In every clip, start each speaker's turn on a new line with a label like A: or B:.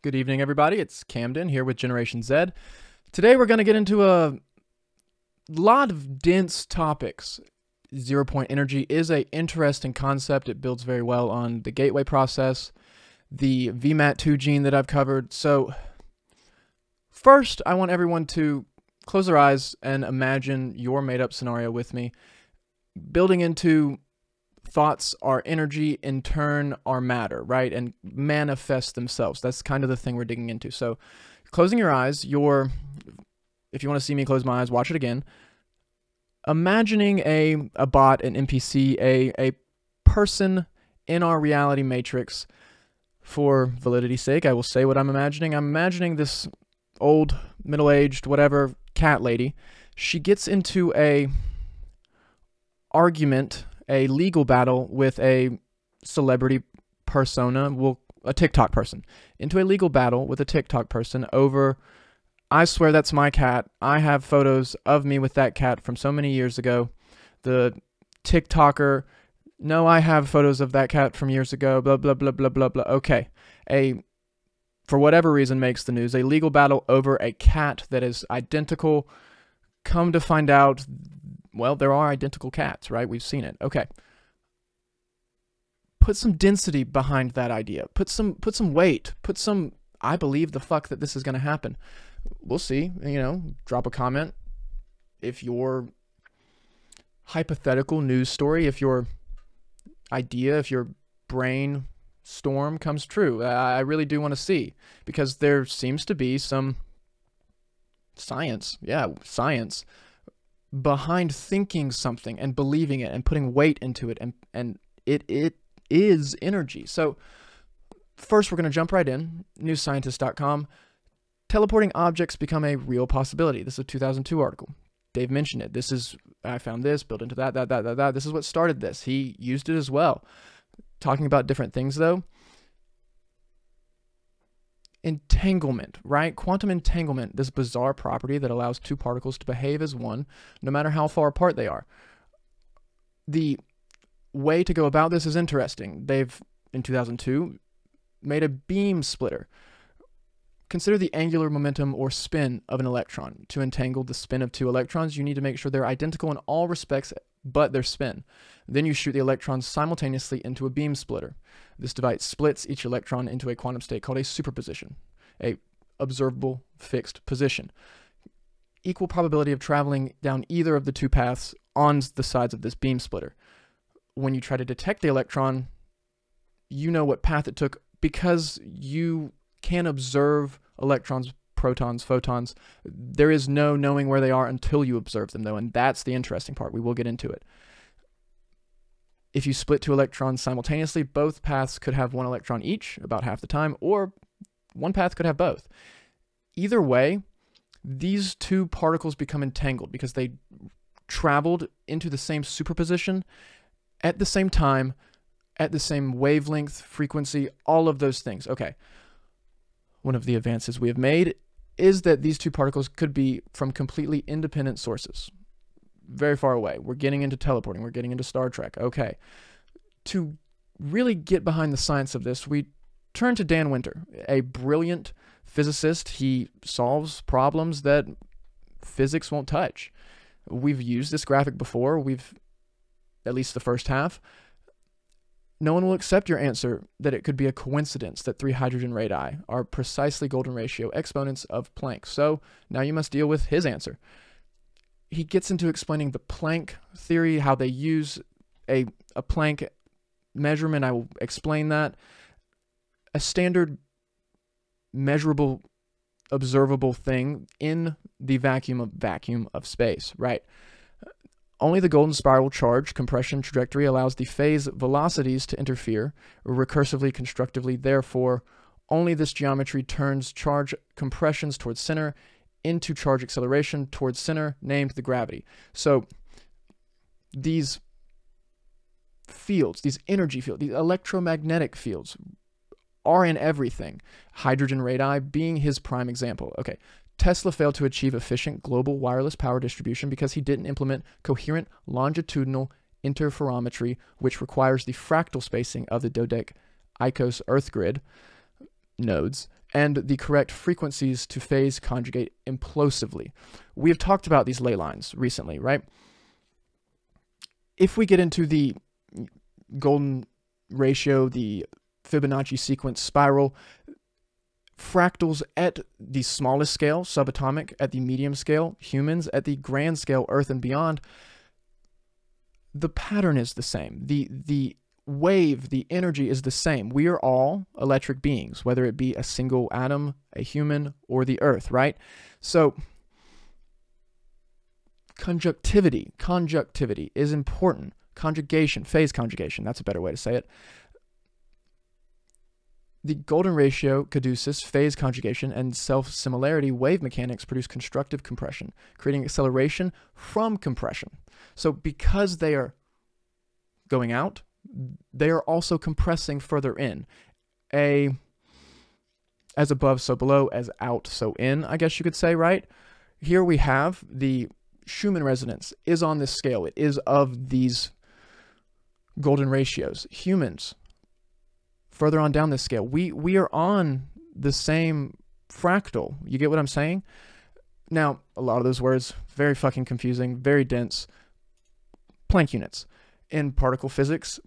A: Good evening, everybody. It's Camden here with Generation Z. Today, we're going to get into a lot of dense topics. Zero point energy is a interesting concept. It builds very well on the gateway process, the VMAT2 gene that I've covered. So, first, I want everyone to close their eyes and imagine your made up scenario with me, building into thoughts are energy, in turn are matter, right? And manifest themselves. That's kind of the thing we're digging into. So, closing your eyes, you're, if you want to see me close my eyes, watch it again. Imagining a, a bot, an NPC, a, a person in our reality matrix. For validity's sake, I will say what I'm imagining. I'm imagining this old, middle aged, whatever cat lady. She gets into a argument a legal battle with a celebrity persona, well, a TikTok person, into a legal battle with a TikTok person over. I swear that's my cat. I have photos of me with that cat from so many years ago. The TikToker, no, I have photos of that cat from years ago. Blah blah blah blah blah blah. Okay, a for whatever reason makes the news. A legal battle over a cat that is identical. Come to find out, well, there are identical cats, right? We've seen it. Okay. Put some density behind that idea. Put some put some weight. Put some I believe the fuck that this is going to happen. We'll see, you know, drop a comment if your hypothetical news story, if your idea, if your brain storm comes true. I really do want to see because there seems to be some science. Yeah, science behind thinking something and believing it and putting weight into it and and it it is energy. So first we're going to jump right in newscientist.com teleporting objects become a real possibility. This is a 2002 article. Dave mentioned it. This is I found this built into that that that that that. This is what started this. He used it as well. Talking about different things though entanglement, right? Quantum entanglement, this bizarre property that allows two particles to behave as one, no matter how far apart they are. The way to go about this is interesting. They've, in 2002, made a beam splitter. Consider the angular momentum or spin of an electron. To entangle the spin of two electrons, you need to make sure they're identical in all respects but their spin. Then you shoot the electrons simultaneously into a beam splitter. This device splits each electron into a quantum state called a superposition, a observable fixed position. Equal probability of traveling down either of the two paths on the sides of this beam splitter. When you try to detect the electron, you know what path it took because you can observe electrons, protons, photons. There is no knowing where they are until you observe them, though, and that's the interesting part. We will get into it. If you split two electrons simultaneously, both paths could have one electron each, about half the time, or one path could have both. Either way, these two particles become entangled because they traveled into the same superposition at the same time, at the same wavelength, frequency, all of those things. Okay. One of the advances we have made is that these two particles could be from completely independent sources very far away. We're getting into teleporting, we're getting into Star Trek. Okay. To really get behind the science of this, we turn to Dan Winter, a brilliant physicist. He solves problems that physics won't touch. We've used this graphic before. We've, at least the first half. No one will accept your answer that it could be a coincidence that three hydrogen radii are precisely golden ratio exponents of Planck. So now you must deal with his answer he gets into explaining the Planck theory, how they use a, a Planck measurement. I will explain that. A standard measurable observable thing in the vacuum of vacuum of space, right? Only the golden spiral charge compression trajectory allows the phase velocities to interfere recursively constructively. Therefore, only this geometry turns charge compressions towards center into charge acceleration towards center, named the gravity. So these fields, these energy fields, these electromagnetic fields are in everything. Hydrogen radii being his prime example. Okay, Tesla failed to achieve efficient global wireless power distribution because he didn't implement coherent longitudinal interferometry, which requires the fractal spacing of the Dodeca Icosa Earth grid nodes and the correct frequencies to phase conjugate implosively. We have talked about these ley lines recently, right? If we get into the golden ratio, the Fibonacci sequence spiral, fractals at the smallest scale, subatomic, at the medium scale, humans, at the grand scale, Earth and beyond, the pattern is the same. The the wave, the energy is the same. We are all electric beings, whether it be a single atom, a human, or the earth, right? So conjunctivity, conjunctivity is important. Conjugation, phase conjugation, that's a better way to say it. The golden ratio, caduceus, phase conjugation, and self similarity wave mechanics produce constructive compression, creating acceleration from compression. So, because they are going out, they are also compressing further in. A as above, so below, as out, so in, I guess you could say, right? Here we have the Schumann resonance is on this scale. It is of these golden ratios. Humans, further on down this scale, we we are on the same fractal. You get what I'm saying? Now, a lot of those words very fucking confusing, very dense. Planck units in particle physics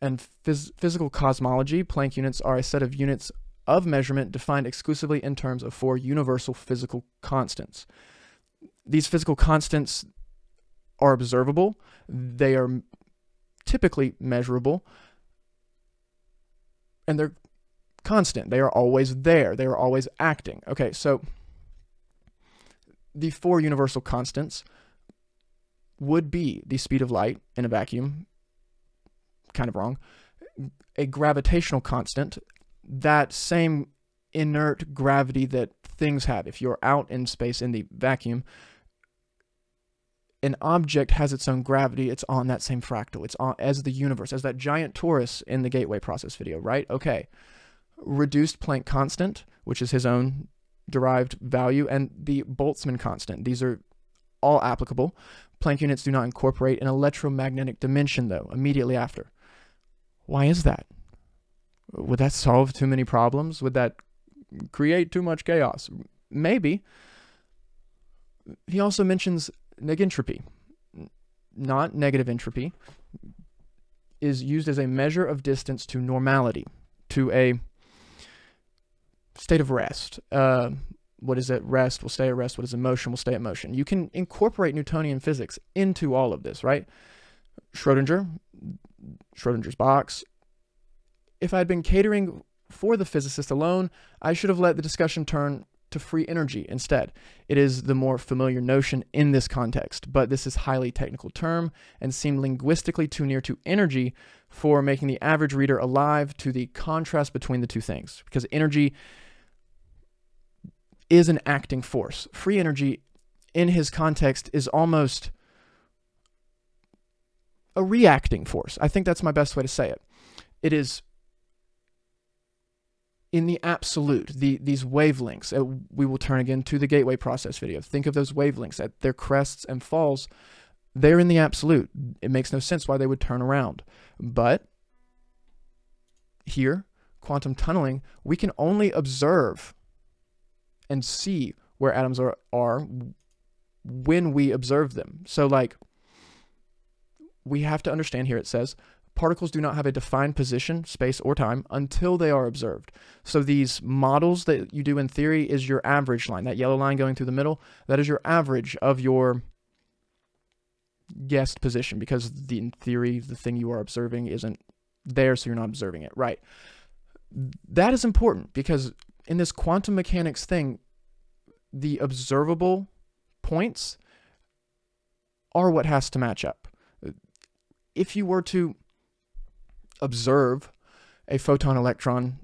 A: and phys- physical cosmology, Planck units are a set of units of measurement defined exclusively in terms of four universal physical constants. These physical constants are observable, they are typically measurable, and they're constant. They are always there, they are always acting. Okay, so the four universal constants would be the speed of light in a vacuum, kind of wrong, a gravitational constant, that same inert gravity that things have. If you're out in space in the vacuum, an object has its own gravity. It's on that same fractal. It's on as the universe, as that giant torus in the gateway process video, right? Okay. Reduced Planck constant, which is his own derived value, and the Boltzmann constant. These are all applicable. Planck units do not incorporate an electromagnetic dimension, though, immediately after. Why is that? Would that solve too many problems? Would that create too much chaos? Maybe. He also mentions negentropy, not negative entropy, is used as a measure of distance to normality, to a state of rest. Uh, what is at rest will stay at rest. What is in motion will stay at motion. You can incorporate Newtonian physics into all of this, right? Schrodinger, Schrodinger's box. If I had been catering for the physicist alone, I should have let the discussion turn to free energy instead. It is the more familiar notion in this context, but this is highly technical term and seemed linguistically too near to energy for making the average reader alive to the contrast between the two things. Because energy is an acting force. Free energy, in his context, is almost a reacting force. I think that's my best way to say it. It is in the absolute, the, these wavelengths, uh, we will turn again to the gateway process video. Think of those wavelengths at their crests and falls. They're in the absolute. It makes no sense why they would turn around. But here, quantum tunneling, we can only observe and see where atoms are, are when we observe them. So, like, we have to understand here it says particles do not have a defined position, space, or time until they are observed. So, these models that you do in theory is your average line. That yellow line going through the middle, that is your average of your guessed position because the, in theory, the thing you are observing isn't there, so you're not observing it. Right. That is important because in this quantum mechanics thing, the observable points are what has to match up. If you were to observe a photon electron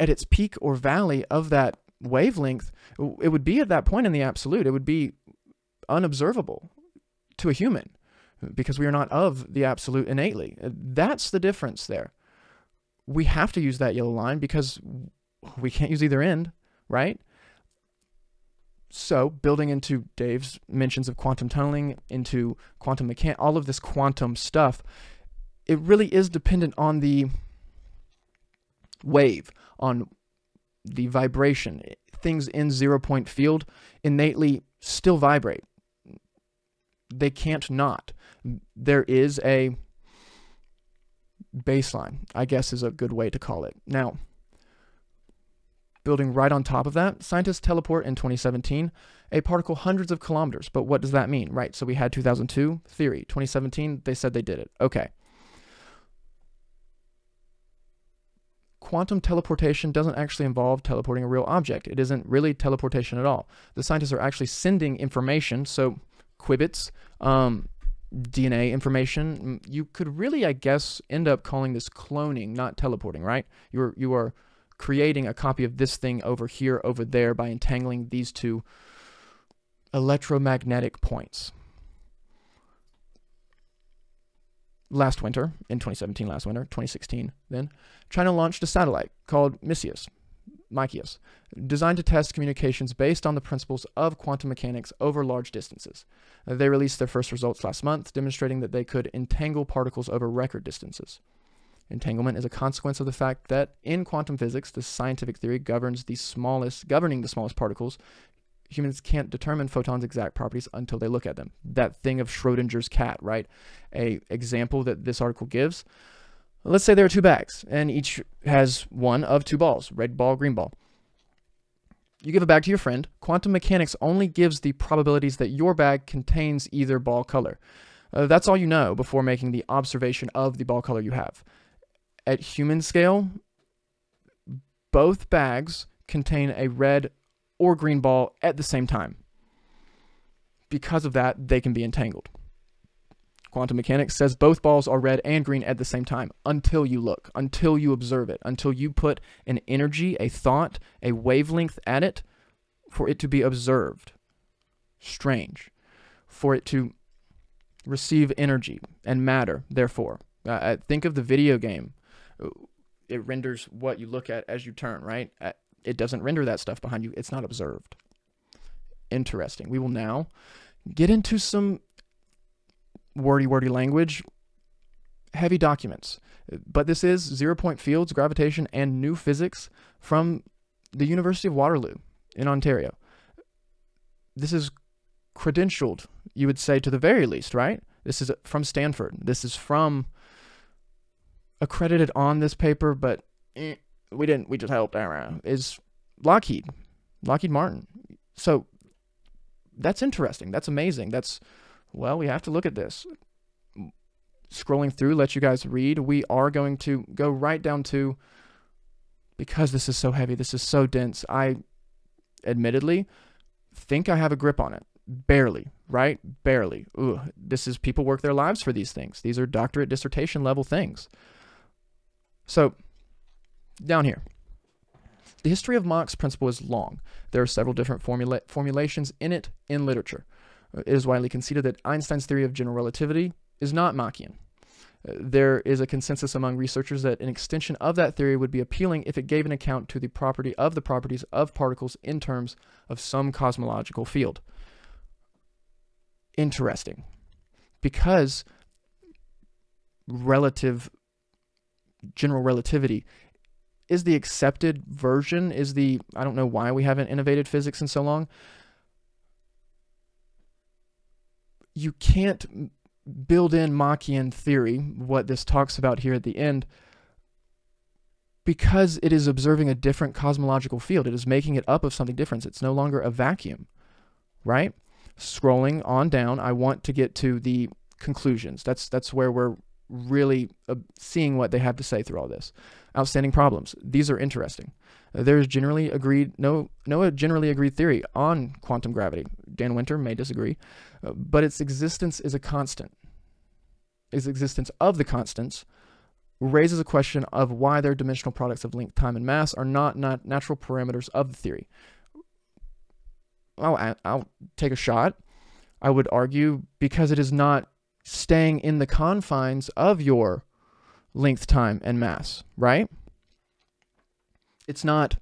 A: at its peak or valley of that wavelength, it would be at that point in the absolute. It would be unobservable to a human because we are not of the absolute innately. That's the difference there. We have to use that yellow line because we can't use either end, right? So, building into Dave's mentions of quantum tunneling, into quantum mechanics, all of this quantum stuff, it really is dependent on the wave, on the vibration. Things in zero point field innately still vibrate. They can't not. There is a baseline, I guess is a good way to call it. Now, building right on top of that, scientists teleport in 2017 a particle hundreds of kilometers. But what does that mean? Right, so we had 2002 theory, 2017 they said they did it. Okay. Quantum teleportation doesn't actually involve teleporting a real object. It isn't really teleportation at all. The scientists are actually sending information, so qubits, um, DNA information. You could really, I guess, end up calling this cloning, not teleporting, right? You're you are creating a copy of this thing over here, over there by entangling these two electromagnetic points. Last winter, in 2017, last winter, 2016, then, China launched a satellite called Micius, Micius, designed to test communications based on the principles of quantum mechanics over large distances. They released their first results last month, demonstrating that they could entangle particles over record distances. Entanglement is a consequence of the fact that in quantum physics, the scientific theory governs the smallest, governing the smallest particles humans can't determine photons' exact properties until they look at them. That thing of Schrodinger's cat, right? A example that this article gives. Let's say there are two bags, and each has one of two balls, red ball, green ball. You give a bag to your friend. Quantum mechanics only gives the probabilities that your bag contains either ball color. Uh, that's all you know before making the observation of the ball color you have. At human scale, both bags contain a red or green ball at the same time. Because of that, they can be entangled. Quantum mechanics says both balls are red and green at the same time until you look, until you observe it, until you put an energy, a thought, a wavelength at it for it to be observed. Strange. For it to receive energy and matter, therefore. Uh, think of the video game. It renders what you look at as you turn, right? It doesn't render that stuff behind you. It's not observed. Interesting. We will now get into some wordy, wordy language, heavy documents. But this is zero point fields, gravitation, and new physics from the University of Waterloo in Ontario. This is credentialed, you would say, to the very least, right? This is from Stanford. This is from accredited on this paper, but eh, we didn't. We just helped. Is Lockheed, Lockheed Martin. So that's interesting. That's amazing. That's well, we have to look at this. Scrolling through, let you guys read. We are going to go right down to because this is so heavy, this is so dense. I admittedly think I have a grip on it. Barely, right? Barely. Ooh, this is people work their lives for these things. These are doctorate dissertation level things. So down here. The history of Mach's principle is long. There are several different formula- formulations in it in literature. Uh, it is widely conceded that Einstein's theory of general relativity is not Machian. Uh, there is a consensus among researchers that an extension of that theory would be appealing if it gave an account to the property of the properties of particles in terms of some cosmological field. Interesting. Because relative general relativity is the accepted version is the i don't know why we haven't innovated physics in so long. You can't build in machian theory what this talks about here at the end because it is observing a different cosmological field. It is making it up of something different. It's no longer a vacuum right? Scrolling on down i want to get to the conclusions. That's that's where we're really uh, seeing what they have to say through all this. Outstanding problems. These are interesting. Uh, there is generally agreed no no generally agreed theory on quantum gravity. Dan Winter may disagree, uh, but its existence is a constant. Its existence of the constants raises a question of why their dimensional products of length, time, and mass are not, not natural parameters of the theory. I'll, I'll take a shot. I would argue because it is not staying in the confines of your length, time, and mass, right? It's not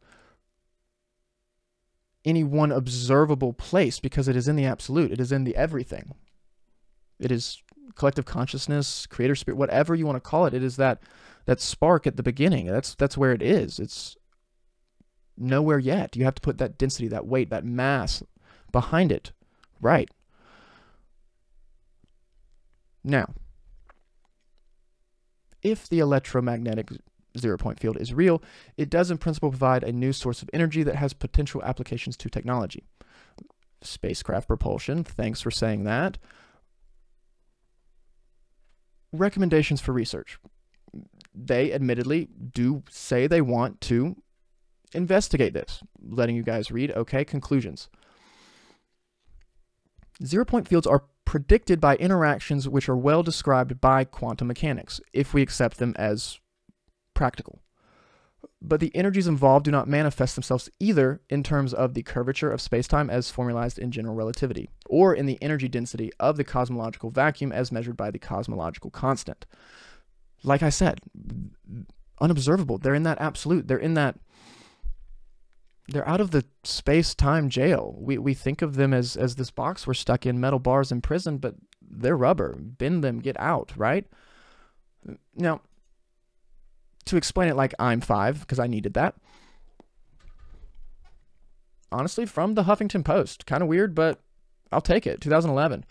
A: any one observable place because it is in the absolute. It is in the everything. It is collective consciousness, creator spirit, whatever you want to call it. It is that that spark at the beginning. That's that's where it is. It's nowhere yet. You have to put that density, that weight, that mass behind it. Right. Now, if the electromagnetic zero point field is real, it does in principle provide a new source of energy that has potential applications to technology. Spacecraft propulsion, thanks for saying that. Recommendations for research. They admittedly do say they want to investigate this. Letting you guys read. Okay, conclusions. Zero point fields are predicted by interactions which are well described by quantum mechanics, if we accept them as practical. But the energies involved do not manifest themselves either in terms of the curvature of spacetime as formalized in general relativity, or in the energy density of the cosmological vacuum as measured by the cosmological constant. Like I said, unobservable. They're in that absolute. They're in that they're out of the space-time jail. We we think of them as as this box we're stuck in, metal bars in prison, but they're rubber. Bend them, get out, right? Now, to explain it like I'm five, because I needed that. Honestly, from the Huffington Post. Kind of weird, but I'll take it. 2011.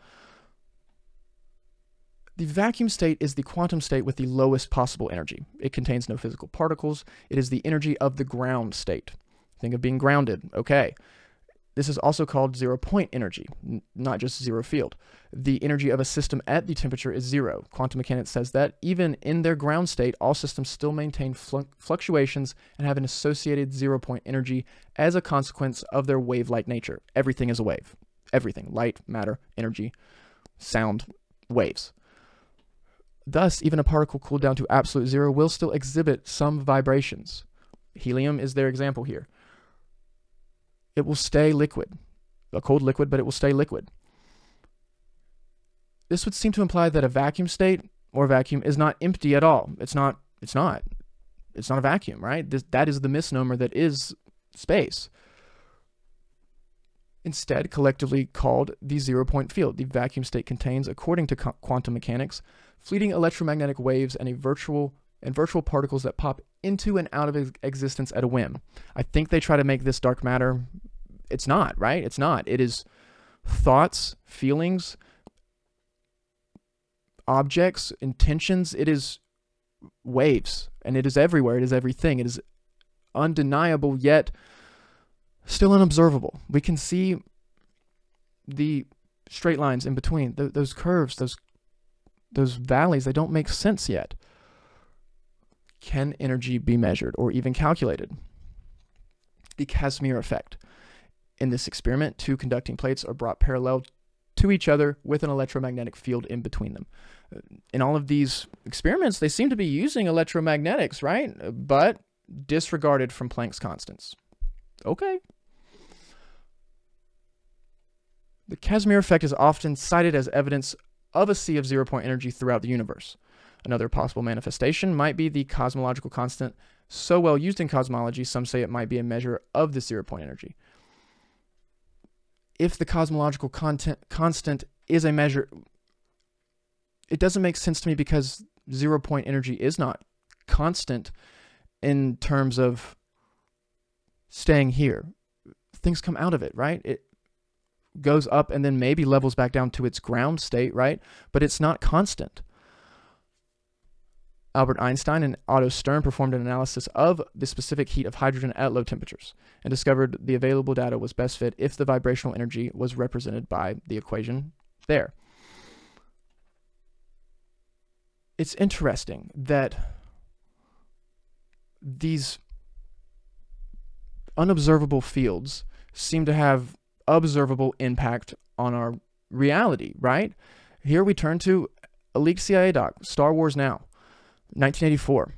A: The vacuum state is the quantum state with the lowest possible energy. It contains no physical particles. It is the energy of the ground state. Think of being grounded. Okay. This is also called zero point energy, n- not just zero field. The energy of a system at the temperature is zero. Quantum mechanics says that even in their ground state, all systems still maintain fl- fluctuations and have an associated zero point energy as a consequence of their wave like nature. Everything is a wave. Everything light, matter, energy, sound, waves. Thus, even a particle cooled down to absolute zero will still exhibit some vibrations. Helium is their example here it will stay liquid. A cold liquid, but it will stay liquid. This would seem to imply that a vacuum state or vacuum is not empty at all. It's not it's not. It's not a vacuum, right? This, that is the misnomer that is space. Instead, collectively called the zero point field, the vacuum state contains, according to quantum mechanics, fleeting electromagnetic waves and a virtual and virtual particles that pop into and out of existence at a whim. I think they try to make this dark matter. It's not, right? It's not. It is thoughts, feelings, objects, intentions. It is waves, and it is everywhere. It is everything. It is undeniable, yet still unobservable. We can see the straight lines in between, those curves, those those valleys. They don't make sense yet. Can energy be measured or even calculated? The Casimir effect. In this experiment, two conducting plates are brought parallel to each other with an electromagnetic field in between them. Uh, in all of these experiments, they seem to be using electromagnetics, right? Uh, but disregarded from Planck's constants. Okay. The Casimir effect is often cited as evidence of a sea of zero point energy throughout the universe. Another possible manifestation might be the cosmological constant, so well used in cosmology, some say it might be a measure of the zero point energy. If the cosmological content, constant is a measure, it doesn't make sense to me because zero point energy is not constant in terms of staying here. Things come out of it, right? It goes up and then maybe levels back down to its ground state, right? But it's not constant. Albert Einstein and Otto Stern performed an analysis of the specific heat of hydrogen at low temperatures and discovered the available data was best fit if the vibrational energy was represented by the equation there. It's interesting that these unobservable fields seem to have observable impact on our reality, right? Here we turn to a leaked CIA doc, Star Wars Now. 1984.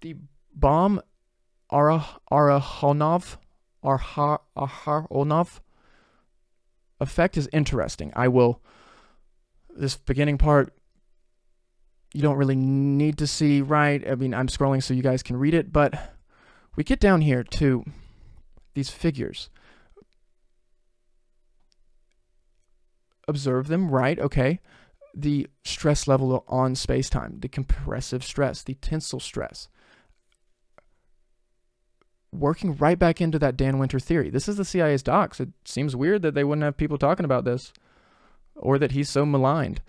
A: The Bohm Arah Arahanov Arharonov effect is interesting. I will this beginning part you don't really need to see right. I mean, I'm scrolling so you guys can read it, but we get down here to these figures. Observe them, right? Okay the stress level on space-time, the compressive stress, the tensile stress. working right back into that Dan Winter theory. This is the CIA's docs. It seems weird that they wouldn't have people talking about this or that he's so maligned.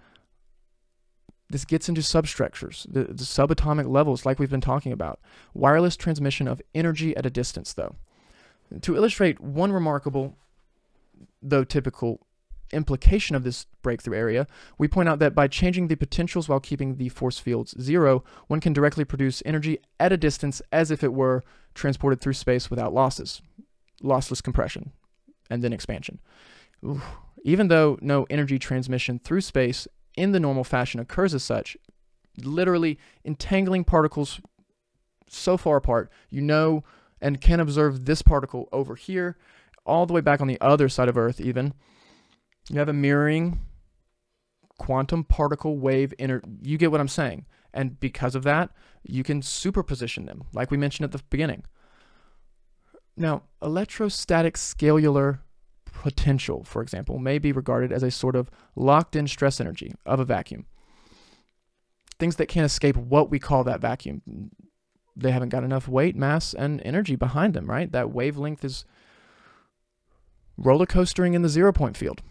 A: This gets into substructures, the, the subatomic levels, like we've been talking about. Wireless transmission of energy at a distance, though. To illustrate one remarkable, though typical, implication of this breakthrough area, we point out that by changing the potentials while keeping the force fields zero, one can directly produce energy at a distance as if it were transported through space without losses, lossless compression, and then expansion. Oof. Even though no energy transmission through space in the normal fashion occurs as such, literally entangling particles so far apart, you know and can observe this particle over here, all the way back on the other side of Earth, even. You have a mirroring quantum particle wave inner. You get what I'm saying. And because of that, you can superposition them, like we mentioned at the beginning. Now, electrostatic scalar potential, for example, may be regarded as a sort of locked in stress energy of a vacuum. Things that can't escape what we call that vacuum. They haven't got enough weight, mass, and energy behind them, right? That wavelength is roller coastering in the zero point field.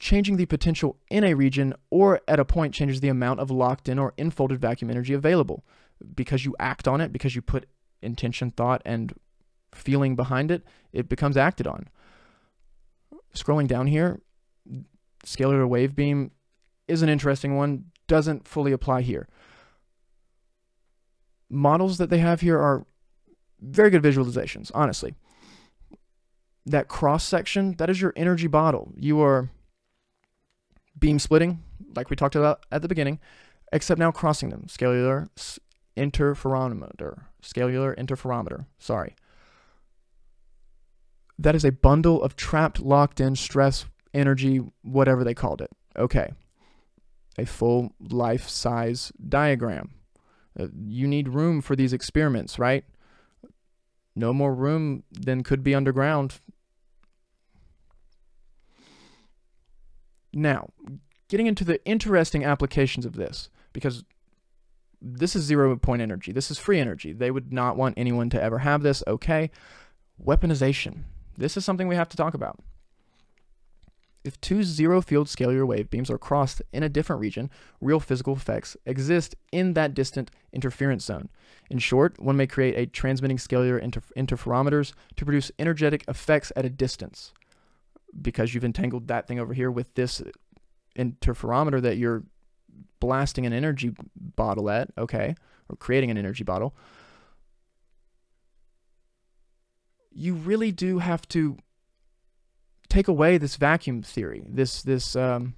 A: Changing the potential in a region or at a point changes the amount of locked in or enfolded vacuum energy available because you act on it, because you put intention, thought, and feeling behind it, it becomes acted on. Scrolling down here, scalar wave beam is an interesting one, doesn't fully apply here. Models that they have here are very good visualizations, honestly. That cross section, that is your energy bottle. You are beam splitting, like we talked about at the beginning, except now crossing them. Scalar interferometer. Scalar interferometer. Sorry. That is a bundle of trapped, locked in stress, energy, whatever they called it. Okay. A full life size diagram. Uh, you need room for these experiments, right? No more room than could be underground. Now, getting into the interesting applications of this, because this is zero point energy. This is free energy. They would not want anyone to ever have this. Okay. Weaponization. This is something we have to talk about. If two zero field scalar wave beams are crossed in a different region, real physical effects exist in that distant interference zone. In short, one may create a transmitting scalar inter- interferometers to produce energetic effects at a distance. Because you've entangled that thing over here with this interferometer that you're blasting an energy bottle at, okay, or creating an energy bottle, you really do have to take away this vacuum theory. This this um,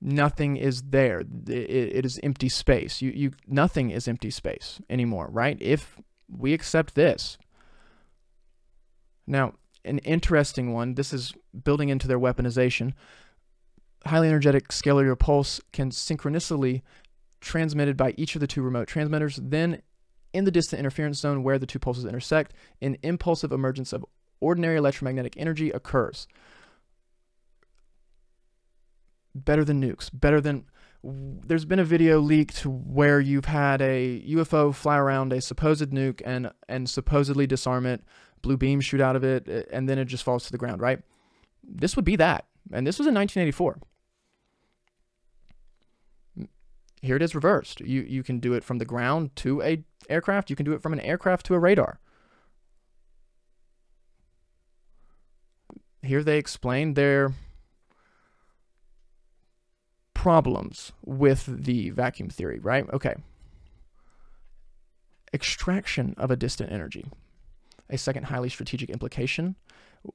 A: nothing is there. It, it is empty space. You you nothing is empty space anymore, right? If we accept this. Now, an interesting one. This is building into their weaponization. Highly energetic scalar pulse can synchronously transmitted by each of the two remote transmitters, then in the distant interference zone where the two pulses intersect, an impulsive emergence of ordinary electromagnetic energy occurs. Better than nukes, better than. There's been a video leaked where you've had a UFO fly around a supposed nuke and and supposedly disarm it, blue beams shoot out of it, and then it just falls to the ground, right? This would be that. And this was in 1984 here it is reversed. You you can do it from the ground to a aircraft. You can do it from an aircraft to a radar. Here they explain their problems with the vacuum theory, right? Okay. Extraction of a distant energy. A second highly strategic implication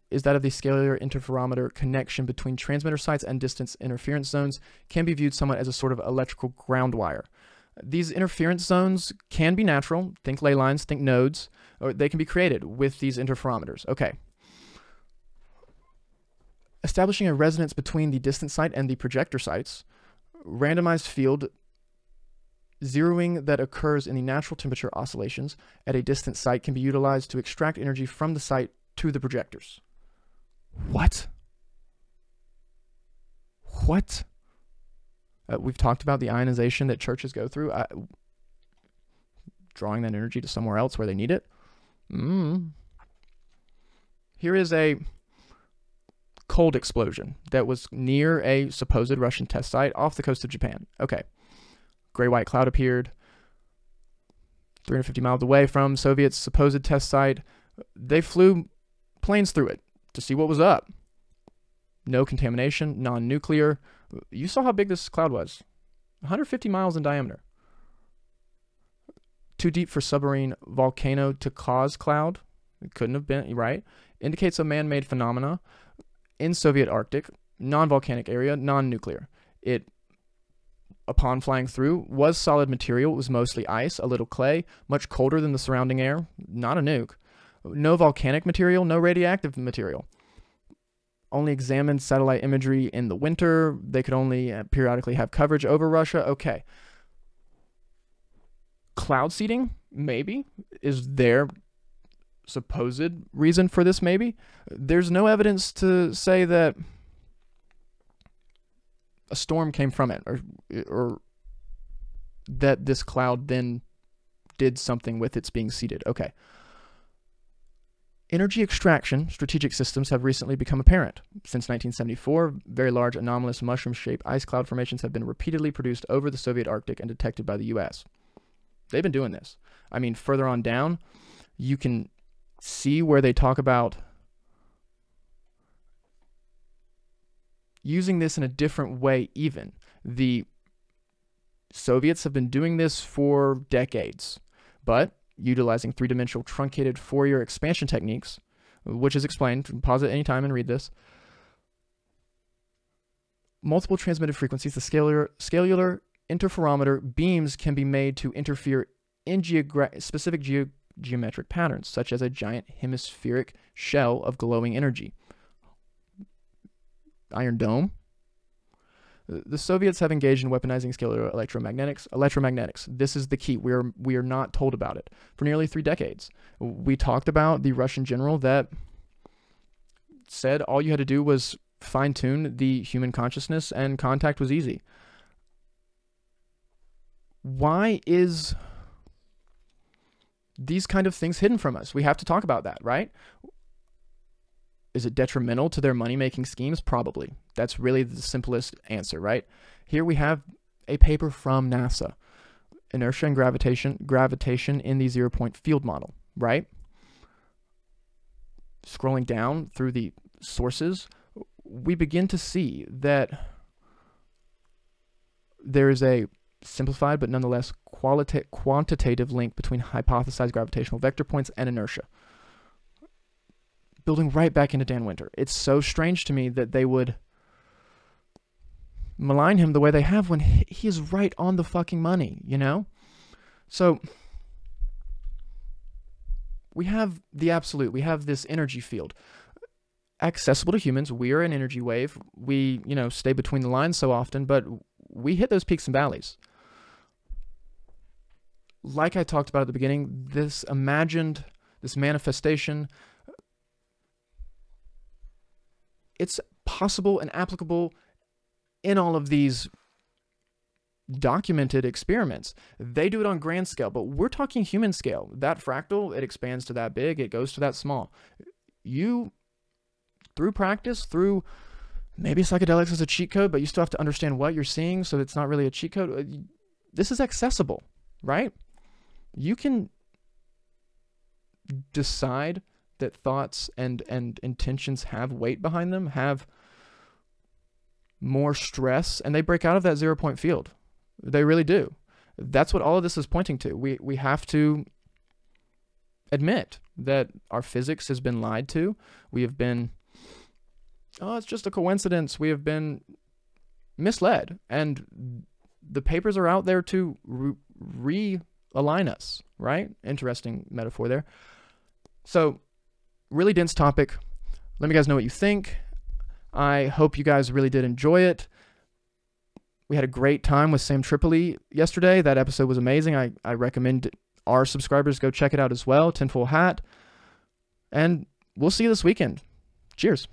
A: is that of the scalar interferometer connection between transmitter sites and distance interference zones can be viewed somewhat as a sort of electrical ground wire. These interference zones can be natural, think ley lines, think nodes, or they can be created with these interferometers. Okay. Establishing a resonance between the distant site and the projector sites, randomized field zeroing that occurs in the natural temperature oscillations at a distant site can be utilized to extract energy from the site to the projectors. What? What? Uh, we've talked about the ionization that churches go through. Drawing that energy to somewhere else where they need it. Mm. Here is a cold explosion that was near a supposed Russian test site off the coast of Japan. Okay. Gray white cloud appeared 350 miles away from Soviet's supposed test site. They flew planes through it to see what was up. No contamination, non nuclear. You saw how big this cloud was 150 miles in diameter. Too deep for submarine volcano to cause cloud. It couldn't have been, right? Indicates a man made phenomena in Soviet Arctic, non-volcanic area, non-nuclear. It upon flying through was solid material. It was mostly ice, a little clay, much colder than the surrounding air, not a nuke. No volcanic material, no radioactive material. Only examined satellite imagery in the winter. They could only uh, periodically have coverage over Russia. Okay. Cloud seeding, maybe, is there supposed reason for this, maybe. There's no evidence to say that a storm came from it or, or that this cloud then did something with its being seeded. Okay. Energy extraction strategic systems have recently become apparent. Since 1974, very large anomalous mushroom shaped ice cloud formations have been repeatedly produced over the Soviet Arctic and detected by the US. They've been doing this. I mean, further on down, you can see where they talk about using this in a different way, even. The Soviets have been doing this for decades, but utilizing three dimensional truncated Fourier expansion techniques, which is explained. Pause at any time and read this. Multiple transmitted frequencies, the scalar, scalar interferometer beams can be made to interfere in geogra- specific ge- geometric patterns, such as a giant hemispheric shell of glowing energy. Iron Dome. Uh, the Soviets have engaged in weaponizing scalar electromagnetics. Electromagnetics. This is the key. We are we are not told about it for nearly three decades. We talked about the Russian general that said all you had to do was fine tune the human consciousness and contact was easy. Why is these kind of things hidden from us. We have to talk about that, right? Is it detrimental to their money making schemes? Probably. That's really the simplest answer, right? Here we have a paper from NASA inertia and gravitation gravitation in the zero point field model, right? Scrolling down through the sources, we begin to see that there is a simplified but nonetheless qualita- quantitative link between hypothesized gravitational vector points and inertia. Building right back into Dan Winter. It's so strange to me that they would malign him the way they have when he is right on the fucking money, you know? So we have the absolute, we have this energy field accessible to humans. We are an energy wave. We, you know, stay between the lines so often, but we hit those peaks and valleys like I talked about at the beginning, this imagined, this manifestation, it's possible and applicable in all of these documented experiments. They do it on grand scale, but we're talking human scale. That fractal, it expands to that big, it goes to that small. You, through practice, through maybe psychedelics is a cheat code, but you still have to understand what you're seeing, so it's not really a cheat code. This is accessible, right? you can decide that thoughts and and intentions have weight behind them, have more stress, and they break out of that zero point field. They really do. That's what all of this is pointing to. We we have to admit that our physics has been lied to. We have been oh, it's just a coincidence. We have been misled, and the papers are out there to re align us, right? Interesting metaphor there. So, really dense topic. Let me guys know what you think. I hope you guys really did enjoy it. We had a great time with Sam Tripoli yesterday. That episode was amazing. I, I recommend our subscribers go check it out as well. Tinfoil Hat. And we'll see you this weekend. Cheers.